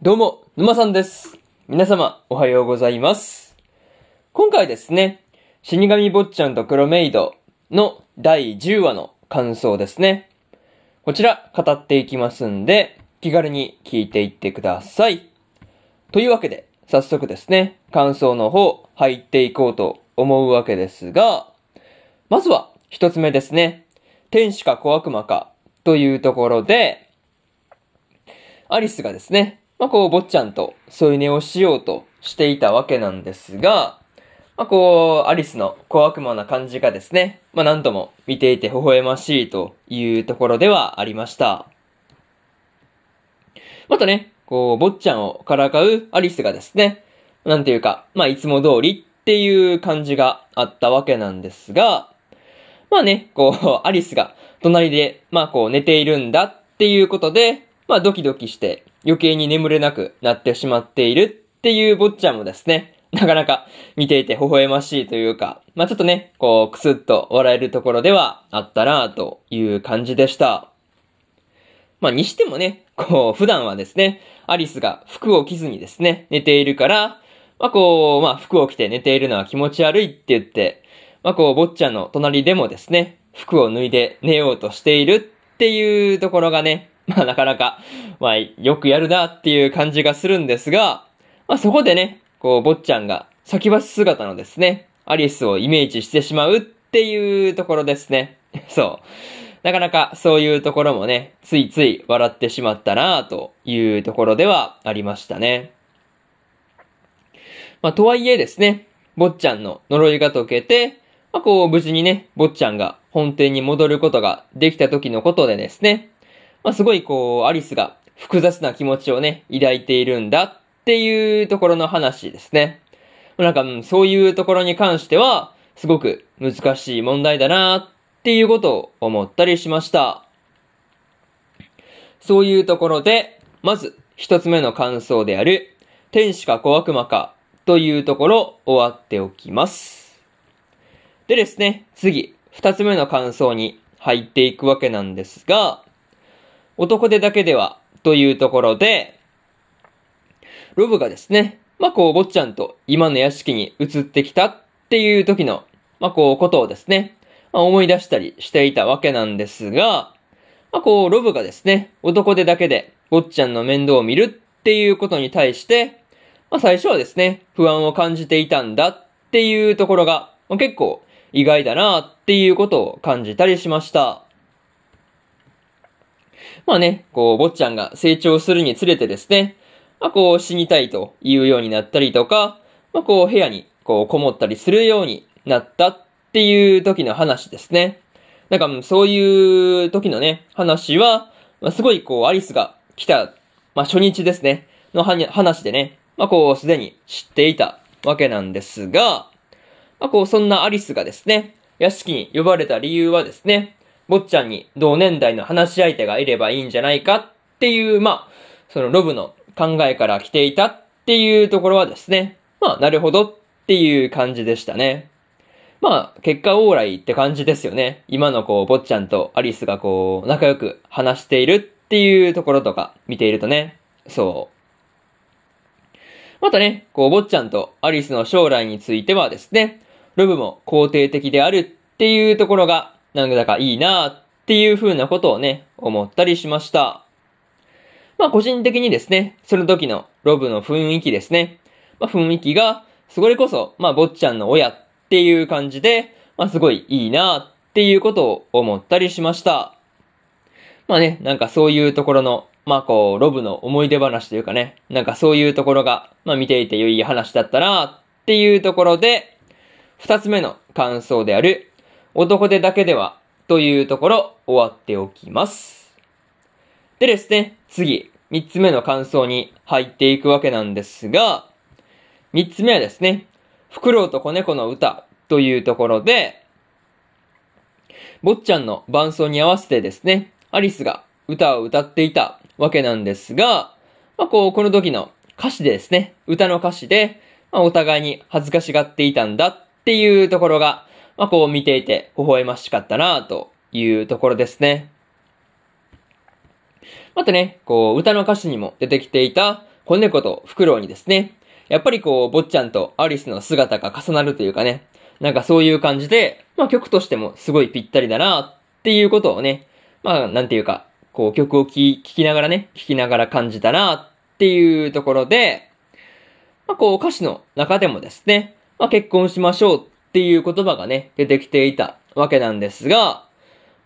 どうも、沼さんです。皆様、おはようございます。今回ですね、死神坊ちゃんと黒メイドの第10話の感想ですね。こちら、語っていきますんで、気軽に聞いていってください。というわけで、早速ですね、感想の方、入っていこうと思うわけですが、まずは、一つ目ですね。天使か小悪魔か、というところで、アリスがですね、まあ、こう、坊ちゃんと添い寝をしようとしていたわけなんですが、まあ、こう、アリスの小悪魔な感じがですね、まあ、なんとも見ていて微笑ましいというところではありました。またね、こう、坊ちゃんをからかうアリスがですね、なんていうか、まあ、いつも通りっていう感じがあったわけなんですが、まあね、こう、アリスが隣で、まあこう寝ているんだっていうことで、まあドキドキして余計に眠れなくなってしまっているっていう坊ちゃんもですね、なかなか見ていて微笑ましいというか、まあちょっとね、こう、くすっと笑えるところではあったなという感じでした。まあにしてもね、こう、普段はですね、アリスが服を着ずにですね、寝ているから、まあこう、まあ服を着て寝ているのは気持ち悪いって言って、まあこう、坊ちゃんの隣でもですね、服を脱いで寝ようとしているっていうところがね、まあなかなか、まあよくやるなっていう感じがするんですが、まあそこでね、こう、坊ちゃんが先走姿のですね、アリスをイメージしてしまうっていうところですね。そう。なかなかそういうところもね、ついつい笑ってしまったなというところではありましたね。まあとはいえですね、坊ちゃんの呪いが解けて、まあ、こう、無事にね、坊ちゃんが本店に戻ることができた時のことでですね、まあ、すごいこう、アリスが複雑な気持ちをね、抱いているんだっていうところの話ですね。なんか、そういうところに関しては、すごく難しい問題だなっていうことを思ったりしました。そういうところで、まず、一つ目の感想である、天使か小悪魔かというところ終わっておきます。でですね、次、二つ目の感想に入っていくわけなんですが、男手だけではというところで、ロブがですね、まあ、こう、坊ちゃんと今の屋敷に移ってきたっていう時の、まあ、こう、ことをですね、まあ、思い出したりしていたわけなんですが、まあ、こう、ロブがですね、男手だけで坊ちゃんの面倒を見るっていうことに対して、まあ、最初はですね、不安を感じていたんだっていうところが、まあ、結構意外だなっていうことを感じたりしました。まあね、こう、坊ちゃんが成長するにつれてですね、まあこう死にたいというようになったりとか、まあこう部屋にこうこもったりするようになったっていう時の話ですね。なんかそういう時のね、話は、まあ、すごいこうアリスが来た、まあ初日ですね、の話でね、まあこうすでに知っていたわけなんですが、まあこうそんなアリスがですね、屋敷に呼ばれた理由はですね、坊ちゃんに同年代の話し相手がいればいいんじゃないかっていう、まあ、そのロブの考えから来ていたっていうところはですね、まあ、なるほどっていう感じでしたね。まあ、結果オーライって感じですよね。今のこう、坊ちゃんとアリスがこう、仲良く話しているっていうところとか見ているとね、そう。またね、こう、坊ちゃんとアリスの将来についてはですね、ロブも肯定的であるっていうところが、なんだかいいなっていう風なことをね、思ったりしました。まあ個人的にですね、その時のロブの雰囲気ですね。まあ雰囲気が、それこそ、まあ坊ちゃんの親っていう感じで、まあすごいいいなっていうことを思ったりしました。まあね、なんかそういうところの、まあこう、ロブの思い出話というかね、なんかそういうところが、まあ見ていて良い話だったなっていうところで、二つ目の感想である、男手だけではというところ終わっておきます。でですね、次、三つ目の感想に入っていくわけなんですが、三つ目はですね、フクロウと子猫の歌というところで、坊ちゃんの伴奏に合わせてですね、アリスが歌を歌っていたわけなんですが、まあこう、この時の歌詞でですね、歌の歌詞で、まあお互いに恥ずかしがっていたんだっていうところが、まあこう見ていて微笑ましかったなというところですね。またね、こう歌の歌詞にも出てきていた、子猫とフクロウにですね、やっぱりこう、坊ちゃんとアリスの姿が重なるというかね、なんかそういう感じで、まあ曲としてもすごいぴったりだなっていうことをね、まあなんていうか、こう曲を聴きながらね、聴きながら感じたなっていうところで、まあこう歌詞の中でもですね、まあ結婚しましょうっっていう言葉がね、出てきていたわけなんですが、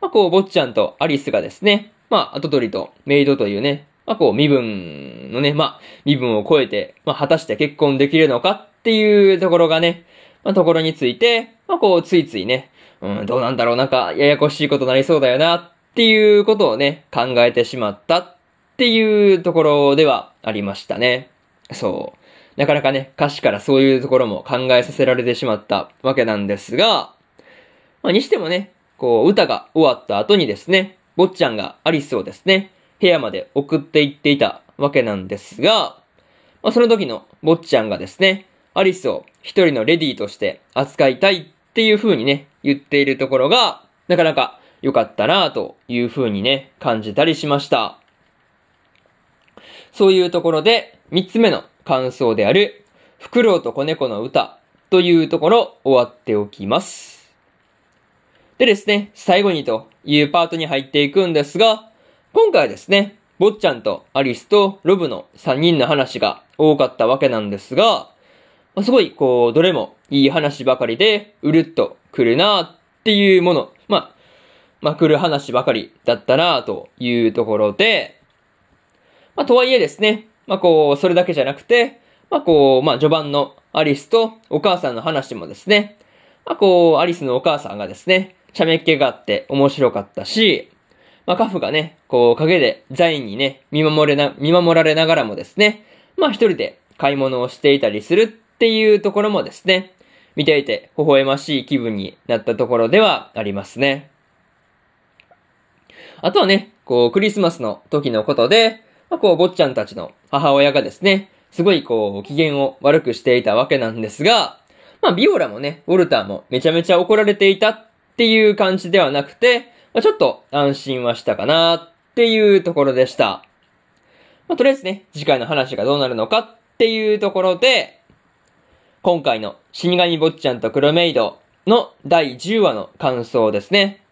まあこう、坊ちゃんとアリスがですね、まあ後取りとメイドというね、まあこう身分のね、まあ身分を超えて、まあ果たして結婚できるのかっていうところがね、まあところについて、まあこうついついね、うん、どうなんだろう、なんかややこしいことなりそうだよなっていうことをね、考えてしまったっていうところではありましたね。そう。なかなかね、歌詞からそういうところも考えさせられてしまったわけなんですが、まあにしてもね、こう歌が終わった後にですね、坊ちゃんがアリスをですね、部屋まで送って行っていたわけなんですが、まあ、その時の坊ちゃんがですね、アリスを一人のレディーとして扱いたいっていう風にね、言っているところが、なかなか良かったなという風にね、感じたりしました。そういうところで、三つ目の感想である、フクロウと子猫の歌というところ終わっておきます。でですね、最後にというパートに入っていくんですが、今回はですね、坊ちゃんとアリスとロブの3人の話が多かったわけなんですが、すごい、こう、どれもいい話ばかりで、うるっと来るなっていうもの、まあ、まあ、来る話ばかりだったなというところで、まあ、とはいえですね、まあ、こう、それだけじゃなくて、まあ、こう、まあ、序盤のアリスとお母さんの話もですね、まあ、こう、アリスのお母さんがですね、茶目っ気があって面白かったし、まあ、カフがね、こう、陰でザインにね、見守れな、見守られながらもですね、まあ、一人で買い物をしていたりするっていうところもですね、見ていて微笑ましい気分になったところではありますね。あとはね、こう、クリスマスの時のことで、まあ、こう、坊ちゃんたちの母親がですね、すごいこう、機嫌を悪くしていたわけなんですが、まあ、ビオラもね、ウォルターもめちゃめちゃ怒られていたっていう感じではなくて、まあ、ちょっと安心はしたかなっていうところでした。まあ、とりあえずね、次回の話がどうなるのかっていうところで、今回の死神坊ちゃんと黒メイドの第10話の感想ですね。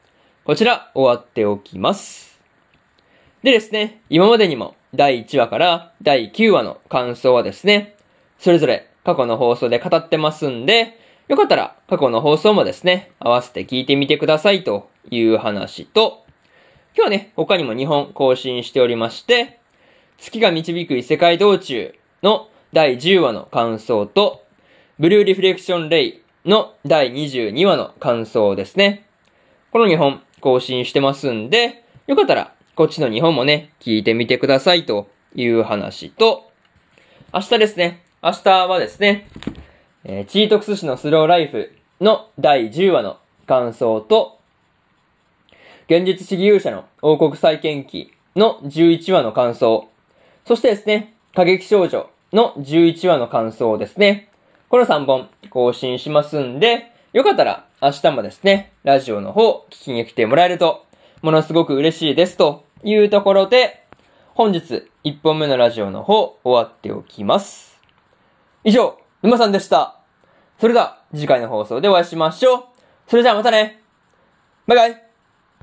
こちら終わっておきます。でですね、今までにも第1話から第9話の感想はですね、それぞれ過去の放送で語ってますんで、よかったら過去の放送もですね、合わせて聞いてみてくださいという話と、今日はね、他にも2本更新しておりまして、月が導く異世界道中の第10話の感想と、ブルーリフレクションレイの第22話の感想ですね。この2本更新してますんで、よかったらこっちの2本もね、聞いてみてくださいという話と、明日ですね、明日はですね、えー、チートクス市のスローライフの第10話の感想と、現実主義勇者の王国再建記の11話の感想、そしてですね、過激少女の11話の感想ですね。この3本更新しますんで、よかったら明日もですね、ラジオの方聞きに来てもらえると、ものすごく嬉しいですというところで、本日1本目のラジオの方終わっておきます。以上、沼さんでした。それでは次回の放送でお会いしましょう。それじゃあまたね。バイバイ。